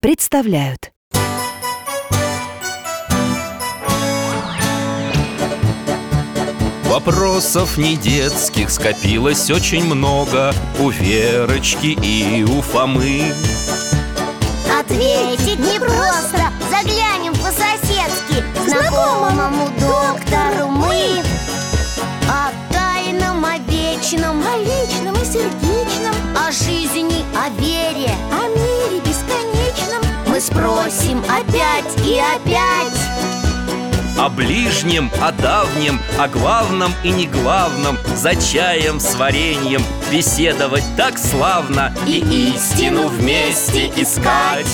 представляют. Вопросов не детских скопилось очень много У Верочки и у Фомы. Ответить непросто Заглянем по-соседски. Знакомому Мы спросим опять и опять. О ближнем, о давнем, о главном и не главном За чаем с вареньем беседовать так славно И истину вместе искать.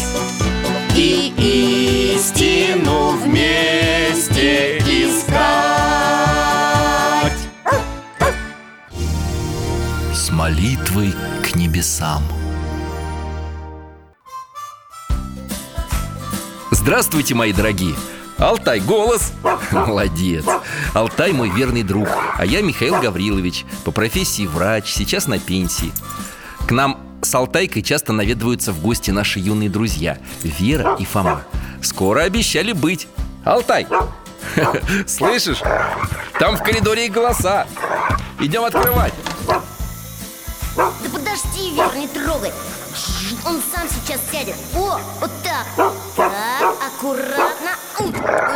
И истину вместе искать. С молитвой к небесам Здравствуйте, мои дорогие! Алтай голос. Молодец. Алтай мой верный друг. А я Михаил Гаврилович По профессии врач, сейчас на пенсии. К нам с Алтайкой часто наведываются в гости наши юные друзья Вера и Фома. Скоро обещали быть. Алтай, слышишь? Там в коридоре их голоса. Идем открывать. Да подожди, Вер, не трогай Он сам сейчас сядет. О, вот так. Так, аккуратно.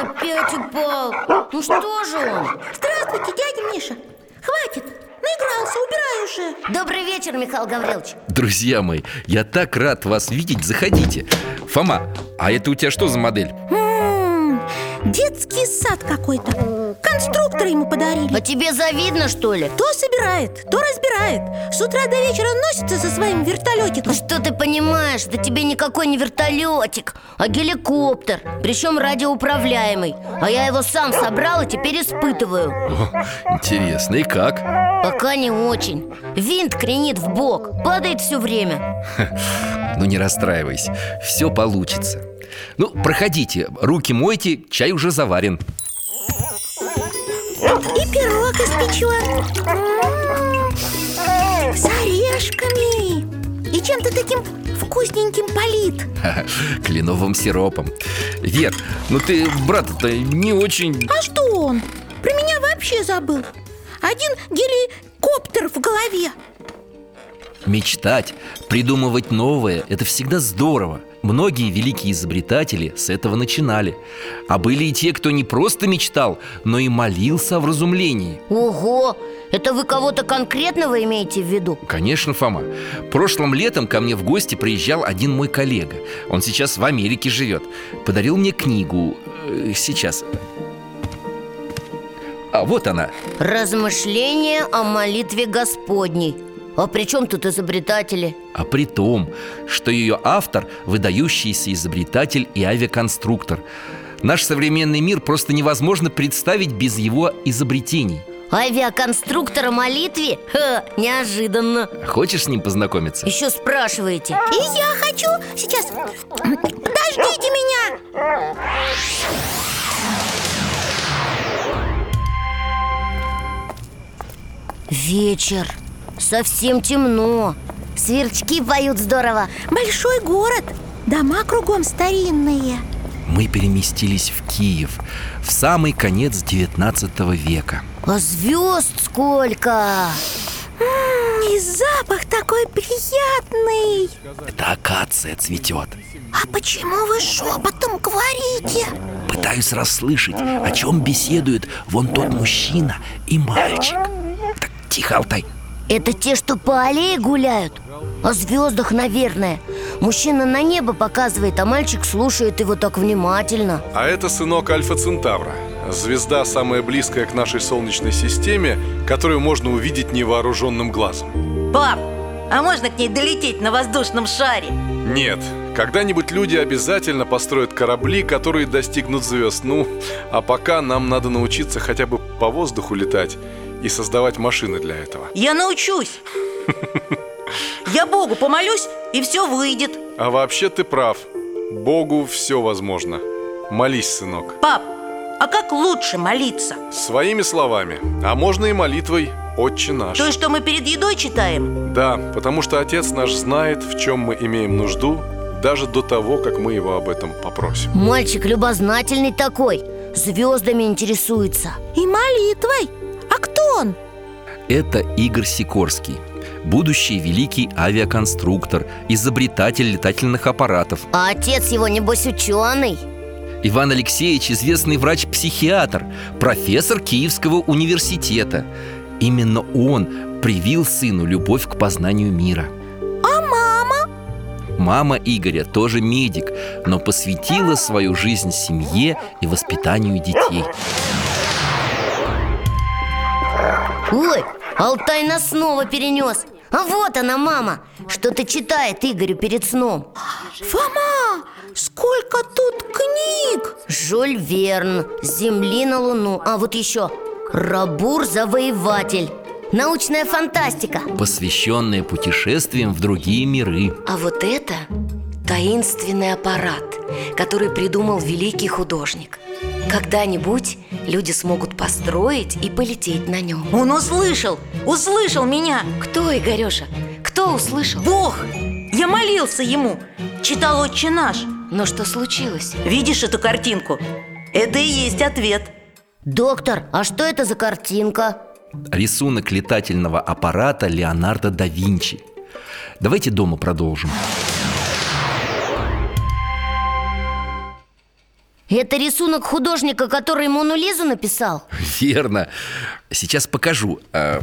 Опять упал. Ну что же он? Здравствуйте, дядя Миша. Хватит, наигрался, убирай уже. Добрый вечер, Михаил Гаврилович. Друзья мои, я так рад вас видеть, заходите. Фома, а это у тебя что за модель? М-м, Детский сад какой-то Конструктор ему подарили. А тебе завидно, что ли? То собирает, то разбирает. С утра до вечера носится со своим вертолетиком. Что ты понимаешь, да тебе никакой не вертолетик, а геликоптер. Причем радиоуправляемый. А я его сам собрал и теперь испытываю. О, интересно, и как? Пока не очень. Винт кренит в бок, падает все время. Ну не расстраивайся, все получится. Ну, проходите, руки мойте, чай уже заварен И пирог испечен С орешками. И чем-то таким вкусненьким полит. Кленовым сиропом. Вер, ну ты брата-то не очень... А что он? Про меня вообще забыл. Один геликоптер в голове. Мечтать, придумывать новое – это всегда здорово Многие великие изобретатели с этого начинали. А были и те, кто не просто мечтал, но и молился о вразумлении. Ого, это вы кого-то конкретного имеете в виду? Конечно, Фома. Прошлым летом ко мне в гости приезжал один мой коллега. Он сейчас в Америке живет. Подарил мне книгу. Э, Сейчас. А вот она. Размышления о молитве Господней А при чем тут изобретатели? А при том, что ее автор – выдающийся изобретатель и авиаконструктор. Наш современный мир просто невозможно представить без его изобретений. Авиаконструктор молитве? Ха, неожиданно. Хочешь с ним познакомиться? Еще спрашиваете. И я хочу. Сейчас. Подождите меня. Вечер Совсем темно. Сверчки поют здорово. Большой город. Дома кругом старинные. Мы переместились в Киев В самый конец 19 века. А звезд сколько! И запах такой приятный. Это акация цветет. А почему вы шепотом говорите? Пытаюсь расслышать, о чем беседуют вон тот мужчина и мальчик. Так, тихо, Алтай Это те, что по аллее гуляют? О звездах, наверное. Мужчина на небо показывает, а мальчик слушает его так внимательно. А это сынок Альфа Центавра. Звезда, самая близкая к нашей Солнечной системе Которую можно увидеть невооруженным глазом. Пап, А можно к ней долететь на воздушном шаре? Нет, когда-нибудь люди обязательно построят корабли, которые достигнут звезд Ну, а пока нам надо научиться хотя бы по воздуху летать И создавать машины для этого. Я научусь. Я Богу помолюсь, и все выйдет. А вообще ты прав. Богу все возможно. Молись, сынок. Пап, а как лучше молиться? Своими словами, а можно и молитвой «Отче наш» То, что мы перед едой читаем? Да, потому что Отец наш знает, в чем мы имеем нужду Даже до того, как мы его об этом попросим. Мальчик любознательный такой. Звездами интересуется. И молитвой А кто он? Это Игорь Сикорский Будущий великий авиаконструктор Изобретатель летательных аппаратов. А отец его, небось, ученый? Иван Алексеевич – известный врач-психиатр Профессор Киевского университета. Именно он привил сыну любовь к познанию мира. А мама? Мама Игоря тоже медик, но посвятила свою жизнь семье и воспитанию детей Ой, Алтай нас снова перенес А вот она, мама. Что-то читает Игорю перед сном. Фома, сколько тут книг? Жюль Верн земли на луну А вот еще Рабур Завоеватель. Научная фантастика. Посвященная путешествиям в другие миры. А вот это таинственный аппарат, который придумал великий художник. Когда-нибудь люди смогут построить и полететь на нем. Он услышал, услышал меня Кто, Игореша? Кто услышал? Бог! Я молился ему Читал «Отче наш» Но что случилось? Видишь эту картинку? Это и есть ответ Доктор, а что это за картинка? Рисунок летательного аппарата Леонардо да Винчи Давайте дома продолжим Это рисунок художника, который Мону Лизу написал? Верно. Сейчас покажу. А,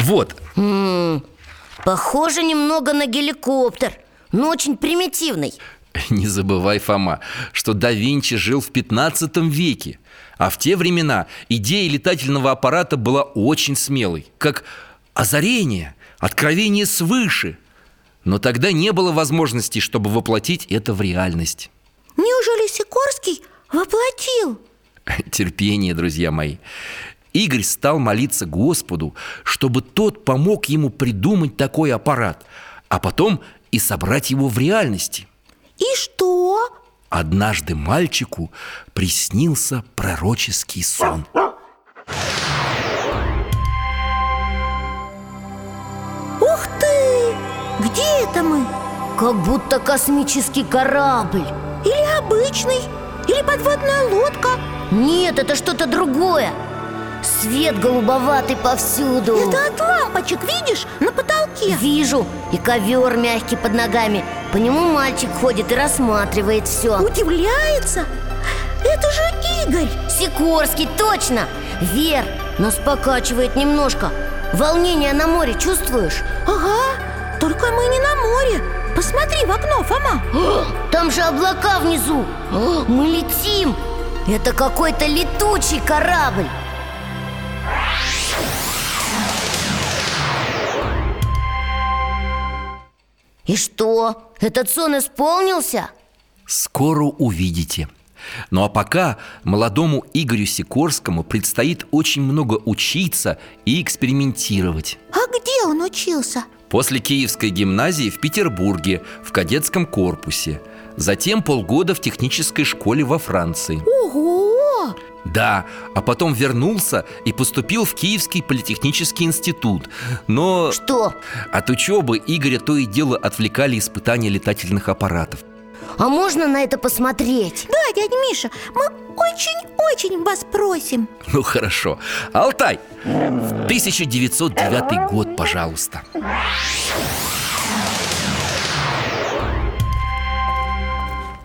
Вот, Похоже немного на геликоптер Но очень примитивный. Не забывай, Фома, что да Винчи жил в 15 веке А в те времена идея летательного аппарата была очень смелой Как озарение, откровение свыше Но тогда не было возможности, чтобы воплотить это в реальность Неужели Сикорский воплотил? Терпение, друзья мои Игорь стал молиться Господу, чтобы тот помог ему придумать такой аппарат А потом и собрать его в реальности И что? Однажды мальчику приснился пророческий сон Как будто космический корабль Или обычный? Или подводная лодка? Нет, это что-то другое Свет голубоватый повсюду Это от лампочек, видишь, на потолке Вижу, и ковер мягкий под ногами По нему мальчик ходит и рассматривает все Удивляется? Это же Игорь Сикорский, точно! Вер, нас покачивает немножко Волнение на море чувствуешь? Ага, только мы не на море Посмотри в окно, Фома. Там же облака внизу. Мы летим. Это какой-то летучий корабль. И что, этот сон исполнился? Скоро увидите. Ну а пока молодому Игорю Сикорскому предстоит очень много учиться и экспериментировать. А где он учился? После Киевской гимназии в Петербурге, в кадетском корпусе Затем полгода в технической школе во Франции Ого! Да, а потом вернулся и поступил в Киевский политехнический институт Но Что? от учебы Игоря то и дело отвлекали испытания летательных аппаратов А можно на это посмотреть? Да, дядя Миша, мы очень-очень вас просим. Ну хорошо. Алтай, в 1909 год, пожалуйста.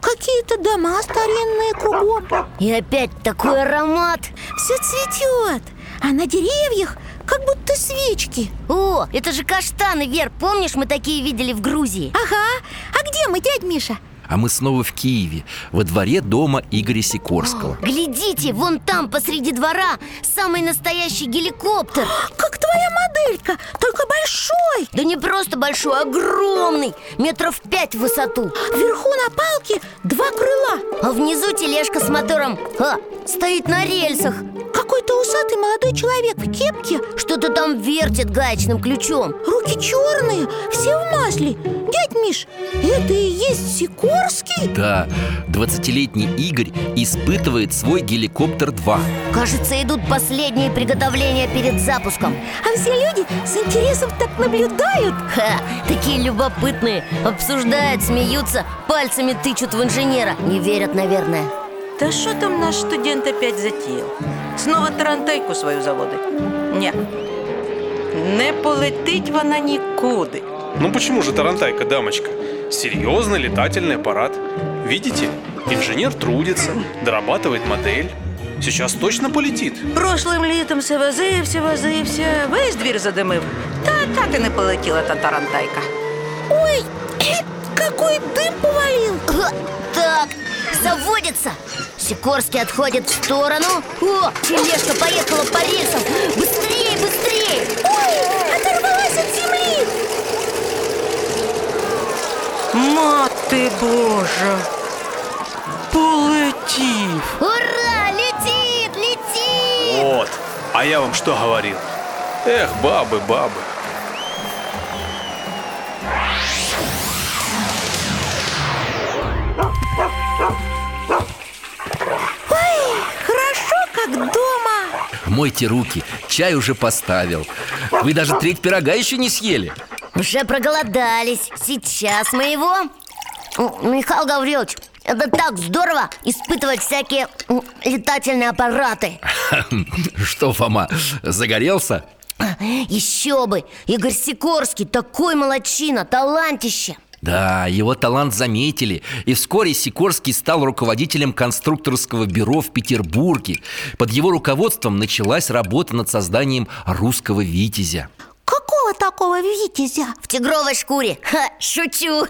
Какие-то дома старинные кругом. И опять такой аромат. Все цветет А на деревьях как будто свечки. О, это же каштаны, Вер, помнишь, мы такие видели в Грузии? Ага, а где мы, дядь Миша? А мы снова в Киеве Во дворе дома Игоря Сикорского. Глядите, вон там, посреди двора Самый настоящий геликоптер. Как твоя моделька, только большой. Да не просто большой, а огромный Метров пять в высоту. Вверху на палке два крыла. А внизу тележка с мотором. А, Стоит на рельсах Какой-то усатый молодой человек в кепке Что-то там вертит гаечным ключом. Руки черные, все в масле. Дядь Миш, это и есть Сикорский? Да, 20-летний Игорь испытывает свой геликоптер-2 Кажется, идут последние приготовления перед запуском. А все люди с интересом так наблюдают. Ха, такие любопытные. Обсуждают, смеются, пальцами тычут в инженера. Не верят, наверное Та що там наш студент опять затіяв? Знову тарантайку свою заводить? Ні. Не полетить вона нікуди. Ну почему же Тарантайка, дамочка? Серьезный летательный аппарат. Видите? Инженер трудится, дорабатывает модель. Сейчас точно полетит. Прошлим літом все возився, возився, весь двір задимив. Та так і не полетіла та тарантайка. Ой, какой дым повалил Ха, Так, заводится Сикорский отходит в сторону О, тележка поехала по рельсам Быстрее, быстрее Ой, оторвалась от земли Мати Божа! Полетів! Ура, летит, летит Вот. А я вам что говорил? Эх, бабы, бабы. Мойте руки, чай уже поставил. Вы даже треть пирога еще не съели. Уже проголодались. Сейчас мы его. Михаил Гаврилович это так здорово испытывать всякие летательные аппараты. Что, Фома, загорелся? Еще бы! Игорь Сикорский такой молодчина, талантище Да, его талант заметили И вскоре Сикорский стал руководителем конструкторского бюро в Петербурге. Под его руководством началась работа над созданием русского «Витязя» Какого такого витязя? В тигровой шкуре. Ха, Шучу.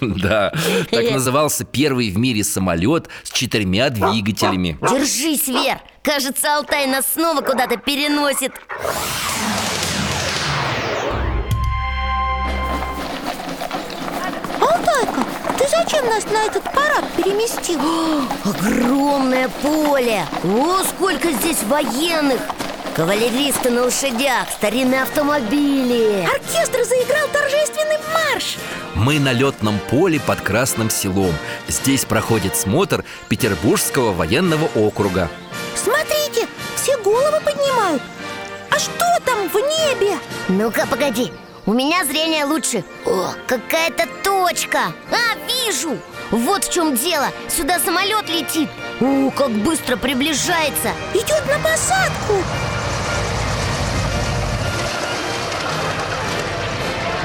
Да, так назывался первый в мире самолет с четырьмя двигателями. Держись, Вер. Кажется, Алтай нас снова куда-то переносит ты зачем нас на этот парад переместил? Огромное поле! О, сколько здесь военных! Кавалеристы на лошадях, старинные автомобили! Оркестр заиграл торжественный марш! Мы на летном поле под Красным селом. Здесь проходит смотр Петербургского военного округа. Смотрите, все головы поднимают. А что там в небе? Ну-ка, погоди У меня зрение лучше. О, какая-то точка. А, вижу. Вот в чем дело. Сюда самолет летит. О, как быстро приближается. Идет на посадку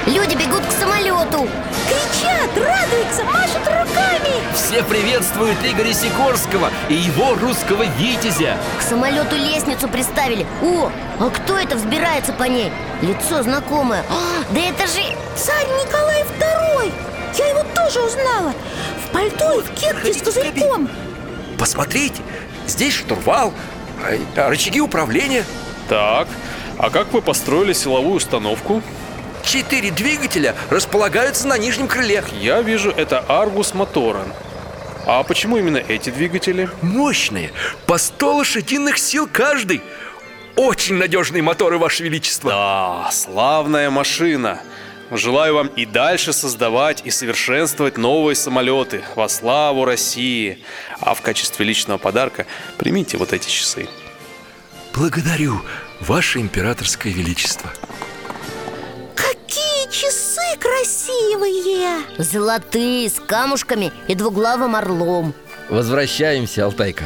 Люди бегут к самолету. Кричат, радуются, машут руками. Все приветствуют Игоря Сикорского и его русского «Витязя» К самолету лестницу приставили. О, а кто это взбирается по ней? Лицо знакомое. А, Да это же... Царь Николай II Я его тоже узнала. В пальто и в кепке с козырьком. Посмотрите, здесь штурвал, а, рычаги управления. Так, а как вы построили силовую установку? Четыре двигателя располагаются на нижнем крыле Я вижу, это Аргус Моторен. А почему именно эти двигатели? Мощные, по 100 лошадиных сил каждый Очень надежные моторы, Ваше Величество Да, славная машина. Желаю вам и дальше создавать и совершенствовать новые самолеты во славу России. А в качестве личного подарка примите вот эти часы. Благодарю, Ваше Императорское Величество красивые. Золотые, с камушками и двуглавым орлом. Возвращаемся, Алтайка.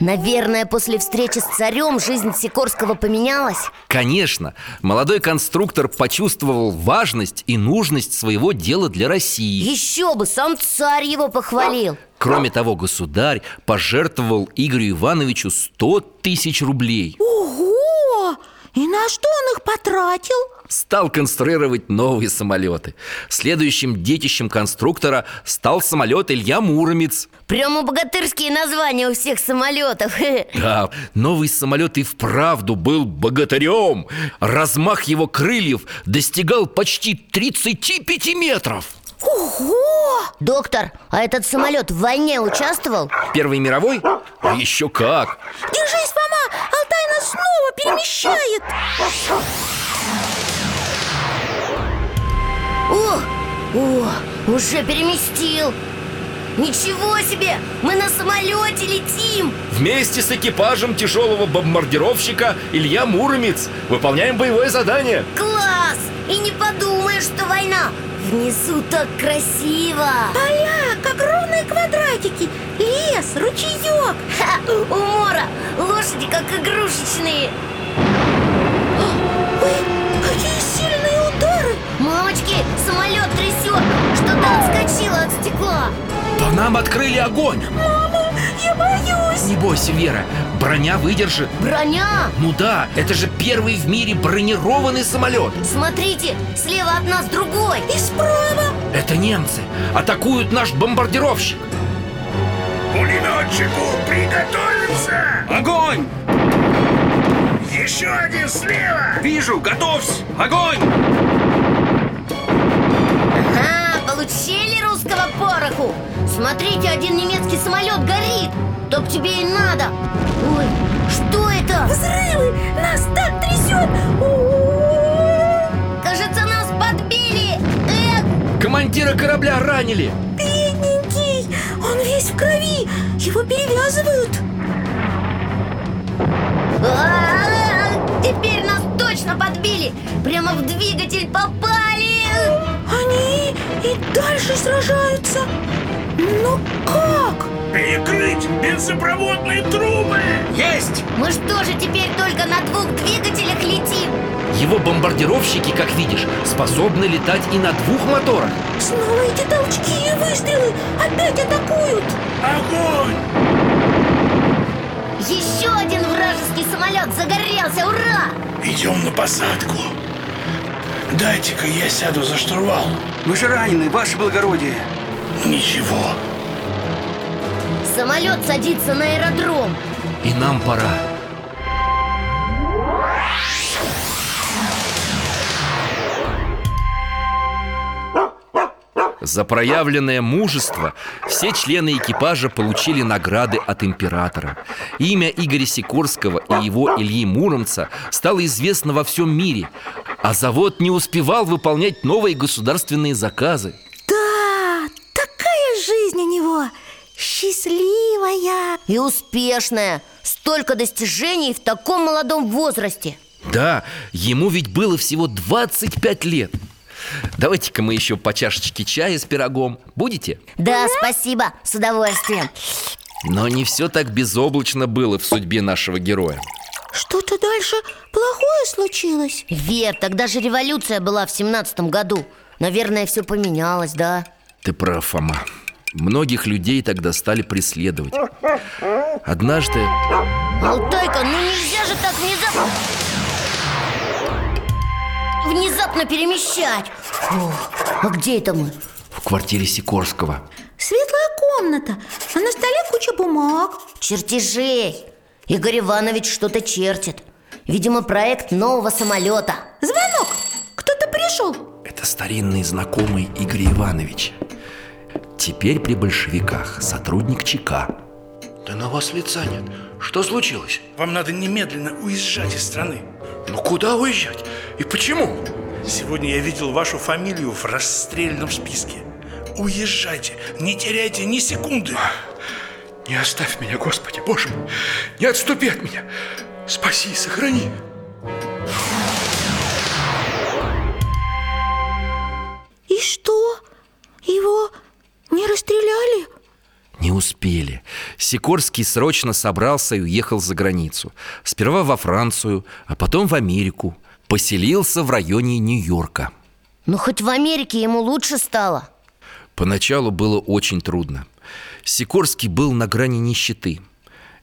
Наверное, после встречи с царем жизнь Сикорского поменялась? Конечно, молодой конструктор почувствовал важность и нужность своего дела для России. Еще бы, сам царь его похвалил. Кроме того, государь пожертвовал Игорю Ивановичу 100 тысяч рублей. Ого! И на что он их потратил? Стал конструировать новые самолеты Следующим детищем конструктора стал самолет Илья Муромец Прямо богатырские названия у всех самолетов Да, новый самолет и вправду был богатырем Размах его крыльев достигал почти 35 метров Ого! Доктор, а этот самолет в войне участвовал? Первой мировой? А еще как! Нас перемещает! О, о, уже переместил! Ничего себе, мы на самолете летим! Вместе с экипажем тяжелого бомбардировщика Илья Муромец. Выполняем боевое задание. Класс! И не подумаешь, что война Внизу так красиво! Поля, как ровные квадратики! Лес, ручеек Ха, умора, лошади как игрушечные самолет трясет Что-то отскочило от стекла По нам открыли огонь Мама, я боюсь! Не бойся, Вера, броня выдержит Броня! Ну да, это же первый в мире бронированный самолет Смотрите, слева от нас другой И справа! Это немцы атакуют наш бомбардировщик Пулеметчику приготовиться! Огонь! Еще один слева! Вижу, готовься! Огонь! Ага, получили русского пороху Смотрите, один немецкий самолет горит Так тебе и надо Ой, что это? Взрывы! Нас так трясет! Кажется, нас подбили Эх, Командира корабля ранили Бедненький! Он весь в крови! Его перевязывают! а, теперь нас точно подбили Прямо в двигатель попали Они и дальше сражаются! Но как? Перекрыть бензопроводные трубы! Есть! Мы что же теперь только на двух двигателях летим? Его бомбардировщики, как видишь, способны летать и на двух моторах Снова эти толчки и выстрелы! Опять атакуют! Огонь! Еще один вражеский самолет загорелся, ура! Идем на посадку. Дайте-ка я сяду за штурвал. Вы же ранены, ваше благородие Ничего. Самолет садится на аэродром И нам пора За проявленное мужество все члены экипажа получили награды от императора. Имя Игоря Сикорского и его Ильи Муромца стало известно во всем мире, а завод не успевал выполнять новые государственные заказы. Да, такая жизнь у него! Счастливая! И успешная Столько достижений в таком молодом возрасте Да, ему ведь было всего 25 лет. Давайте-ка мы еще по чашечке чая с пирогом. Будете? Да, спасибо, с удовольствием Но не все так безоблачно было в судьбе нашего героя. Что-то дальше плохое случилось? Вер, тогда же революция была в семнадцатом году Наверное, все поменялось, да? Ты прав, Фома. Многих людей тогда стали преследовать. Однажды Алтайка, ну нельзя же так внезапно Внезапно перемещать Фу, А где это мы? в квартире Сикорского Светлая комната, а на столе куча бумаг Чертежей Игорь Иванович что-то чертит Видимо, проект нового самолета Звонок! Кто-то пришел Это старинный знакомый Игорь Иванович Теперь при большевиках сотрудник ЧК Да на вас лица нет. Что случилось? Вам надо немедленно уезжать из страны. Ну куда уезжать? И почему? Сегодня я видел вашу фамилию в расстрельном списке. Уезжайте, не теряйте ни секунды. Не оставь меня, Господи, Боже. Мой Не отступи от меня. Спаси и сохрани. И что? Его не расстреляли? Не успели. Сикорский срочно собрался и уехал за границу. Сперва во Францию, а потом в Америку. Поселился в районе Нью-Йорка. Ну, хоть в Америке ему лучше стало. Поначалу было очень трудно Сикорский был на грани нищеты.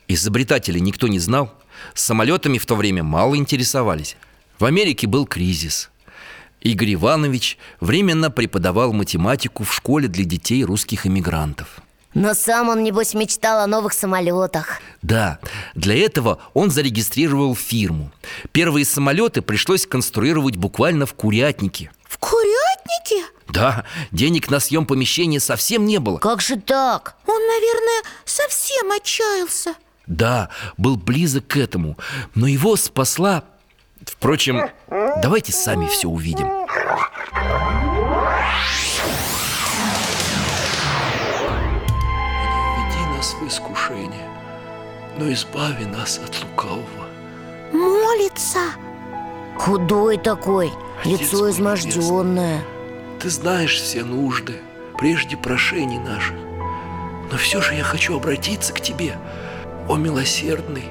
Изобретателей никто не знал Самолетами в то время мало интересовались. В Америке был кризис. Игорь Иванович временно преподавал математику в школе для детей русских иммигрантов Но сам он, небось, мечтал о новых самолетах. Да, для этого он зарегистрировал фирму. Первые самолеты пришлось конструировать буквально в курятнике. В курятнике? Да, денег на съем помещения совсем не было. Как же так? Он, наверное, совсем отчаялся. Да, был близок к этому Но его спасла Впрочем, давайте сами все увидим. Не введи нас в искушение, но избави нас от лукавого. Молится. Худой такой, Отец лицо изможденное Ты знаешь все нужды, прежде прошений наших. Но все же я хочу обратиться к Тебе, о милосердный.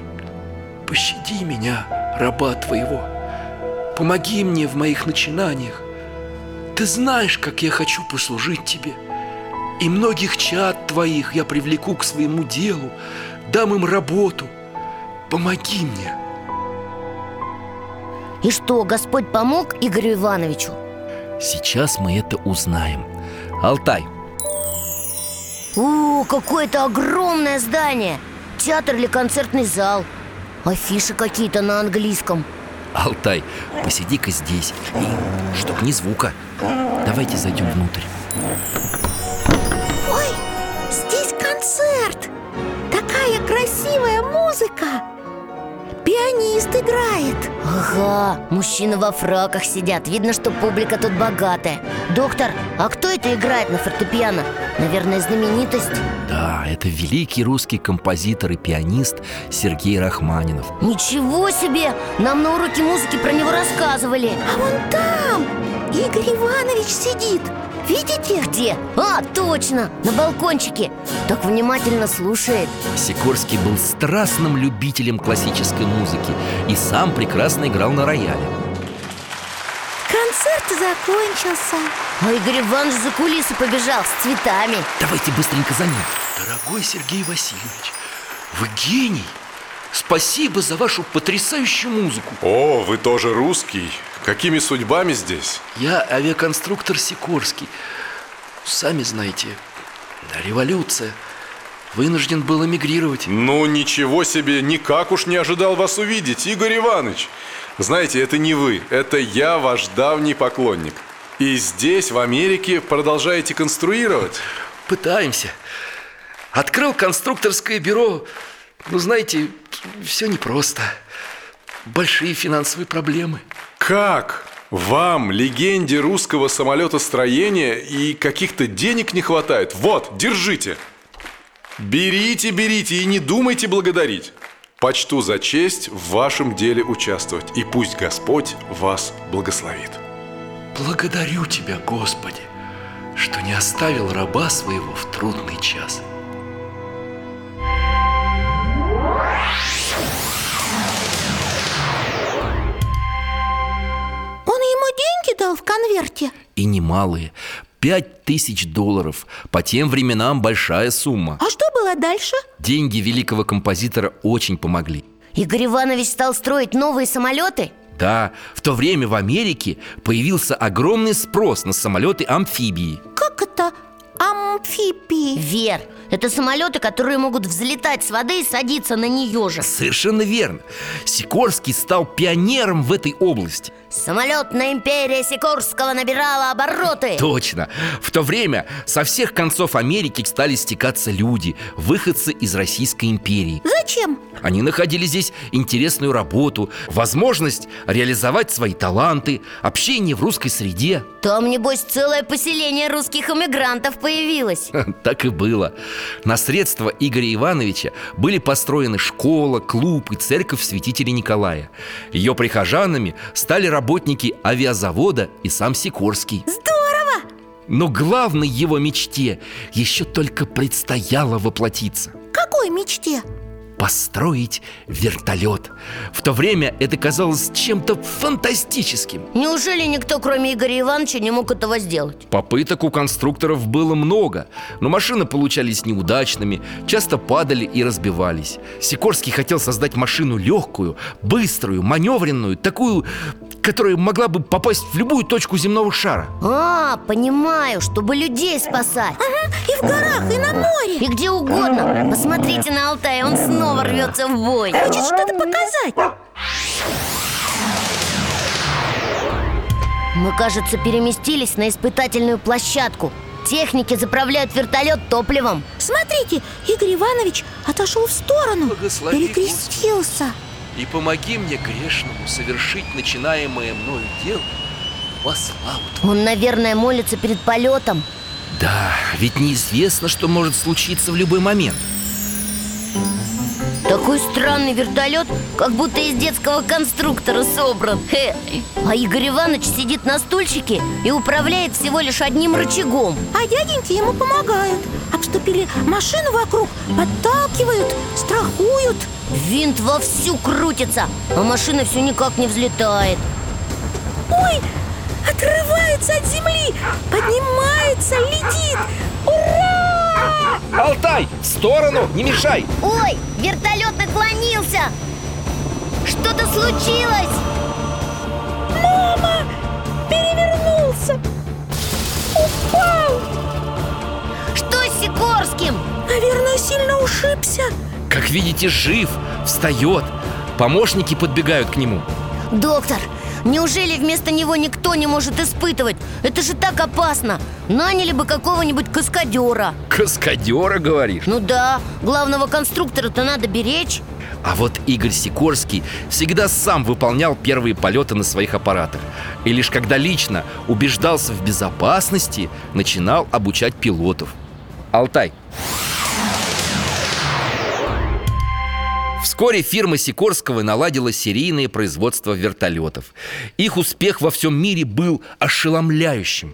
Пощади меня, раба Твоего. Помоги мне в моих начинаниях. Ты знаешь, как я хочу послужить Тебе. И многих чад Твоих я привлеку к своему делу, дам им работу. Помоги мне. И что, Господь помог Игорю Ивановичу? Сейчас мы это узнаем. Алтай, О, какое-то огромное здание. Театр или концертный зал. Афиши какие-то на английском. Алтай, посиди-ка здесь. И чтоб ни звука. Давайте зайдем внутрь. Ой, здесь концерт. Такая красивая музыка Пианист играет Ага, мужчины во фраках сидят Видно, что публика тут богатая Доктор, а кто это играет на фортепиано? Наверное, знаменитость? Да, это великий русский композитор и пианист Сергей Рахманинов Ничего себе! Нам на уроке музыки про него рассказывали А вон там Игорь Иванович сидит Видите? Где? А, точно! На балкончике Так внимательно слушает Сикорский был страстным любителем классической музыки И сам прекрасно играл на рояле Концерт закончился А Игорь Иванович за кулисы побежал с цветами Давайте быстренько за ним Дорогой Сергей Васильевич, вы гений! Спасибо за вашу потрясающую музыку. О, вы тоже русский? Какими судьбами здесь? Я авиаконструктор Сикорский. Сами знаете, революция. Вынужден был эмигрировать. Ну, ничего себе, никак уж не ожидал вас увидеть, Игорь Иванович Знаете, это не вы, это я, ваш давний поклонник И здесь, в Америке, продолжаете конструировать? Пытаемся. Открыл конструкторское бюро. Ну, знаете, все непросто. Большие финансовые проблемы. Как? Вам, легенде русского самолетостроения, и каких-то денег не хватает? Вот, держите Берите, берите и не думайте благодарить Почту за честь в вашем деле участвовать И пусть Господь вас благословит Благодарю Тебя, Господи, что не оставил раба своего в трудный час. Деньги дал в конверте? И немалые. Пять тысяч долларов. По тем временам большая сумма. А что было дальше? Деньги великого композитора очень помогли. Игорь Иванович стал строить новые самолеты? Да, в то время в Америке появился огромный спрос на самолеты-амфибии Как это амфибии? Вер, это самолеты, которые могут взлетать с воды и садиться на нее же. Совершенно верно. Сикорский стал пионером в этой области Самолетная империя Сикорского набирала обороты. Точно. В то время со всех концов Америки стали стекаться люди Выходцы из Российской империи. Зачем? Они находили здесь интересную работу Возможность реализовать свои таланты Общение в русской среде. Там, небось, целое поселение русских эмигрантов появилось. Так и было. На средства Игоря Ивановича были построены школа, клуб и церковь святителя Николая. Ее прихожанами стали работники авиазавода и сам Сикорский Здорово! Но главной его мечте еще только предстояло воплотиться Какой мечте? Построить вертолет. В то время это казалось чем-то фантастическим. Неужели никто, кроме Игоря Ивановича, не мог этого сделать? Попыток у конструкторов было много, но машины получались неудачными, часто падали и разбивались. Сикорский хотел создать машину легкую, быструю, маневренную, такую, которая могла бы попасть в любую точку земного шара. А, понимаю, чтобы людей спасать Ага, и в горах, и на море И где угодно Посмотрите на Алтай, он снова рвется в бой Хочет что-то показать? Мы, кажется, переместились на испытательную площадку. Техники заправляют вертолет топливом. Смотрите, Игорь Иванович отошел в сторону. Благослови, Перекрестился. И помоги мне грешному совершить начинаемое мною дело во славу Твою. Он, наверное, молится перед полетом. Да, ведь неизвестно, что может случиться в любой момент. Такой странный вертолет, как будто из детского конструктора собран. Хе. А Игорь Иванович сидит на стульчике и управляет всего лишь одним рычагом. А дяденьки ему помогают. Обступили машину вокруг Подталкивают, страхуют. Винт вовсю крутится, а машина все никак не взлетает. Ой, отрывается от земли Поднимается, летит. Ура! Алтай, в сторону, не мешай! Ой, вертолет наклонился Что-то случилось Мама! Перевернулся Упал Что с Сикорским? Наверное, сильно ушибся Как видите, жив, встает. Помощники подбегают к нему. Доктор, неужели вместо него никто не может испытывать? Это же так опасно. Наняли бы какого-нибудь каскадера. Каскадера, говоришь? Ну да, главного конструктора-то надо беречь. А вот Игорь Сикорский всегда сам выполнял первые полеты на своих аппаратах. И лишь когда лично убеждался в безопасности, начинал обучать пилотов. Алтай Вскоре фирма Сикорского наладила серийное производство вертолетов Их успех во всем мире был ошеломляющим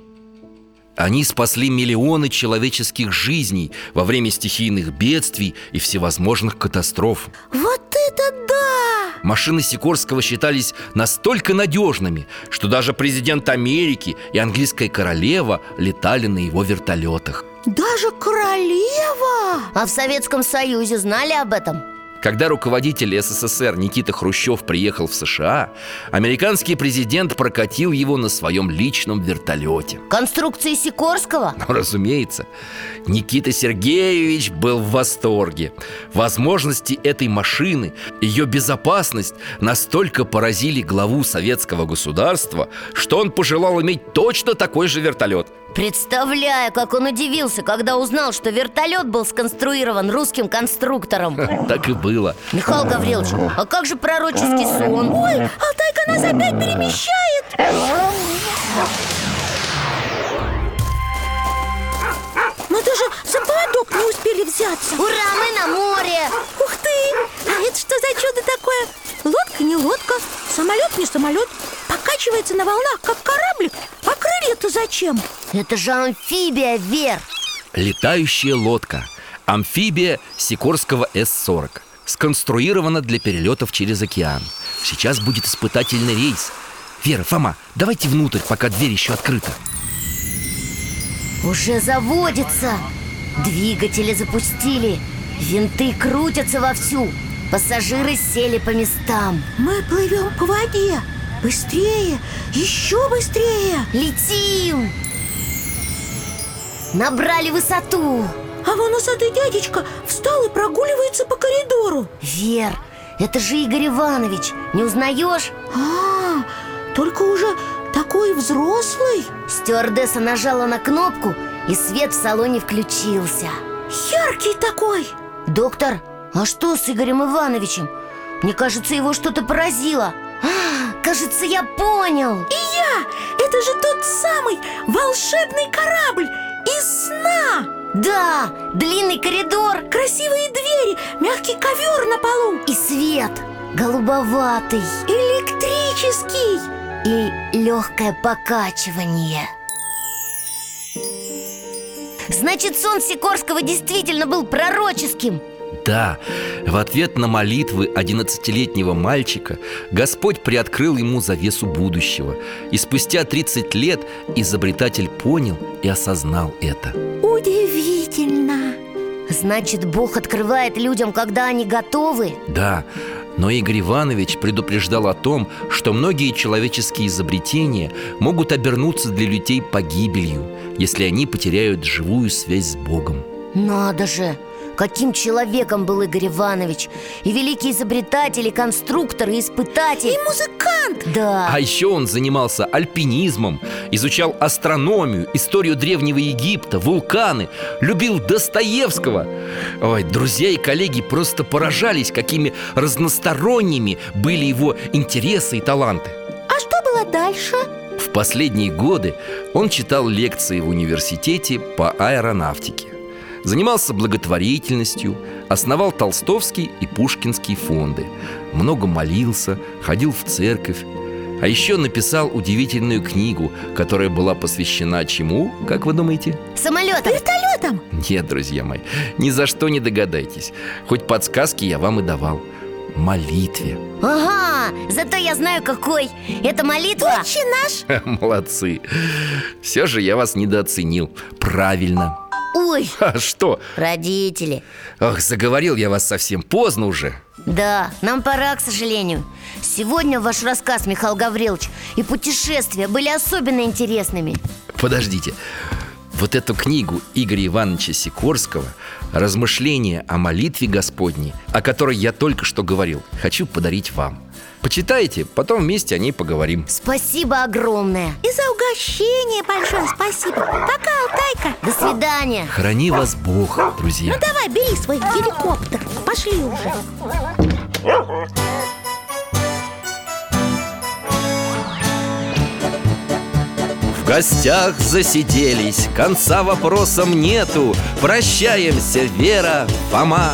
они спасли миллионы человеческих жизней во время стихийных бедствий и всевозможных катастроф. Вот это да! Машины Сикорского считались настолько надежными, что даже президент Америки и английская королева летали на его вертолетах. Даже королева! А в Советском Союзе знали об этом? Когда руководитель СССР Никита Хрущев приехал в США, американский президент прокатил его на своем личном вертолете. Конструкции Сикорского? Ну, разумеется, Никита Сергеевич был в восторге. Возможности этой машины, ее безопасность настолько поразили главу советского государства, что он пожелал иметь точно такой же вертолет. Представляю, как он удивился, когда узнал, что вертолет был сконструирован русским конструктором Так и было. Михаил Гаврилович, а как же пророческий сон? Ой, Алтайка нас опять перемещает Мы даже за поводок не успели взяться Ура, мы на море! Ух ты! А это что за чудо такое? Лодка не лодка, самолет не самолет Покачивается на волнах, как кораблик А крылья-то зачем? Это же амфибия, Вер! Летающая лодка. Амфибия Сикорского С-40. Сконструирована для перелетов через океан. Сейчас будет испытательный рейс. Вера, Фома, давайте внутрь, пока дверь еще открыта. Уже заводится Двигатели запустили Винты крутятся вовсю Пассажиры сели по местам. Мы плывем по воде. Быстрее, еще быстрее. Летим! Набрали высоту. А вон усатый дядечка встал и прогуливается по коридору. Вер, это же Игорь Иванович. Не узнаешь? А, только уже такой взрослый. Стюардесса нажала на кнопку И свет в салоне включился. Яркий такой. Доктор, а что с Игорем Ивановичем? Мне кажется, его что-то поразило. А, Кажется, я понял. И я! Это же тот самый волшебный корабль из сна! Да, длинный коридор. Красивые двери, мягкий ковер на полу. И свет голубоватый. Электрический. И легкое покачивание. Значит, сон Сикорского действительно был пророческим Да, в ответ на молитвы 11-летнего мальчика Господь приоткрыл ему завесу будущего И спустя 30 лет изобретатель понял и осознал это Удивительно Значит, Бог открывает людям, когда они готовы? Да, но Игорь Иванович предупреждал о том, что многие человеческие изобретения могут обернуться для людей погибелью, если они потеряют живую связь с Богом. Надо же! Каким человеком был Игорь Иванович И великий изобретатель, и конструктор, и испытатель И музыкант Да А еще он занимался альпинизмом, изучал астрономию, историю Древнего Египта, вулканы, любил Достоевского. Ой, друзья и коллеги просто поражались, какими разносторонними были его интересы и таланты. А что было дальше? В последние годы он читал лекции в университете по аэронавтике Занимался благотворительностью, основал Толстовский и Пушкинский фонды Много молился, ходил в церковь А еще написал удивительную книгу, которая была посвящена чему, как вы думаете? Самолетом Вертолетом Нет, друзья мои, ни за что не догадайтесь. Хоть подсказки я вам и давал. Молитве. Ага, зато я знаю какой. Это молитва. Отче наш. Молодцы. Все же я вас недооценил. Правильно Ой, А что? родители. Ох, заговорил я вас совсем. Поздно уже. Да, нам пора, к сожалению. Сегодня ваш рассказ, Михаил Гаврилович И путешествия были особенно интересными. Подождите. Вот эту книгу Игоря Ивановича Сикорского «Размышления о молитве Господней», о которой я только что говорил, хочу подарить вам. Почитайте, потом вместе о ней поговорим. Спасибо огромное И за угощение большое спасибо Пока, Алтайка До свидания Храни вас Бог, друзья. Ну давай, бери свой геликоптер Пошли уже В гостях засиделись, конца вопросам нету. Прощаемся, Вера, Фома.